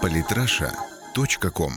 Политраша.ком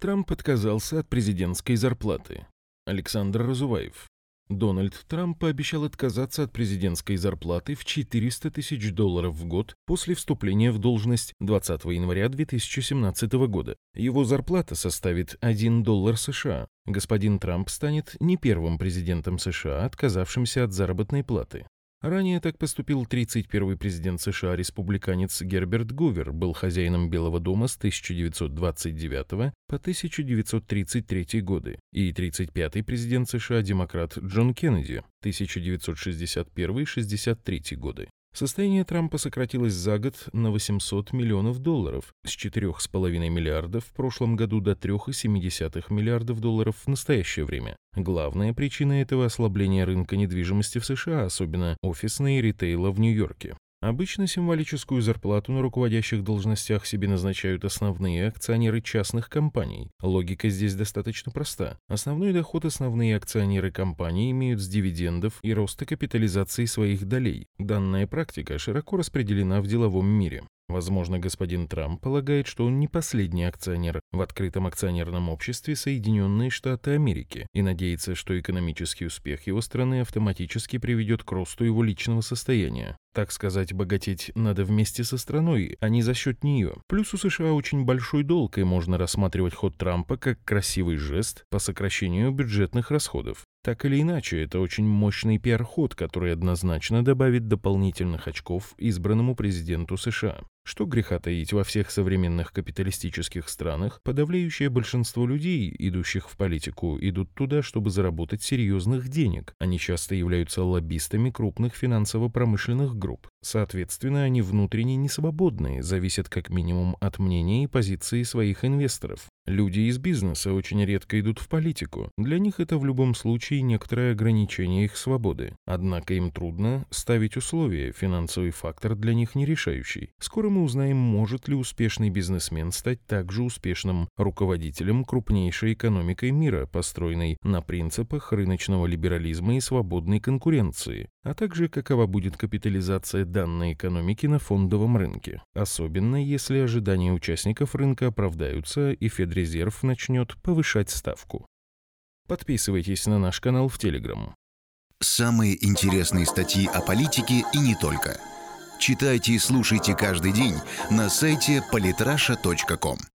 Трамп отказался от президентской зарплаты. Александр Разуваев. Дональд Трамп пообещал отказаться от президентской зарплаты в 400 тысяч долларов в год после вступления в должность 20 января 2017 года. Его зарплата составит 1 доллар США. Господин Трамп станет не первым президентом США, отказавшимся от заработной платы. Ранее так поступил 31-й президент США республиканец Герберт Гувер, был хозяином Белого дома с 1929 по 1933 годы, и 35-й президент США демократ Джон Кеннеди 1961-63 годы. Состояние Трампа сократилось за год на 800 миллионов долларов, с 4,5 миллиардов в прошлом году до 3,7 миллиардов долларов в настоящее время. Главная причина этого ослабления рынка недвижимости в США, особенно офисной и ритейла в Нью-Йорке. Обычно символическую зарплату на руководящих должностях себе назначают основные акционеры частных компаний. Логика здесь достаточно проста. Основной доход основные акционеры компании имеют с дивидендов и роста капитализации своих долей. Данная практика широко распределена в деловом мире. Возможно, господин Трамп полагает, что он не последний акционер в открытом акционерном обществе Соединенные Штаты Америки и надеется, что экономический успех его страны автоматически приведет к росту его личного состояния. Так сказать, богатеть надо вместе со страной, а не за счет нее. Плюс у США очень большой долг, и можно рассматривать ход Трампа как красивый жест по сокращению бюджетных расходов. Так или иначе, это очень мощный пиар-ход, который однозначно добавит дополнительных очков избранному президенту США. Что греха таить во всех современных капиталистических странах, подавляющее большинство людей, идущих в политику, идут туда, чтобы заработать серьезных денег. Они часто являются лоббистами крупных финансово-промышленных групп. Соответственно, они внутренне не свободны, зависят как минимум от мнения и позиции своих инвесторов. Люди из бизнеса очень редко идут в политику. Для них это в любом случае некоторое ограничение их свободы. Однако им трудно ставить условия, финансовый фактор для них не решающий. Скоро мы узнаем, может ли успешный бизнесмен стать также успешным руководителем крупнейшей экономикой мира, построенной на принципах рыночного либерализма и свободной конкуренции, а также какова будет капитализация данной экономики на фондовом рынке, особенно если ожидания участников рынка оправдаются и Федрезерв начнет повышать ставку. Подписывайтесь на наш канал в Телеграм. Самые интересные статьи о политике и не только. Читайте и слушайте каждый день на сайте polytrasha.com.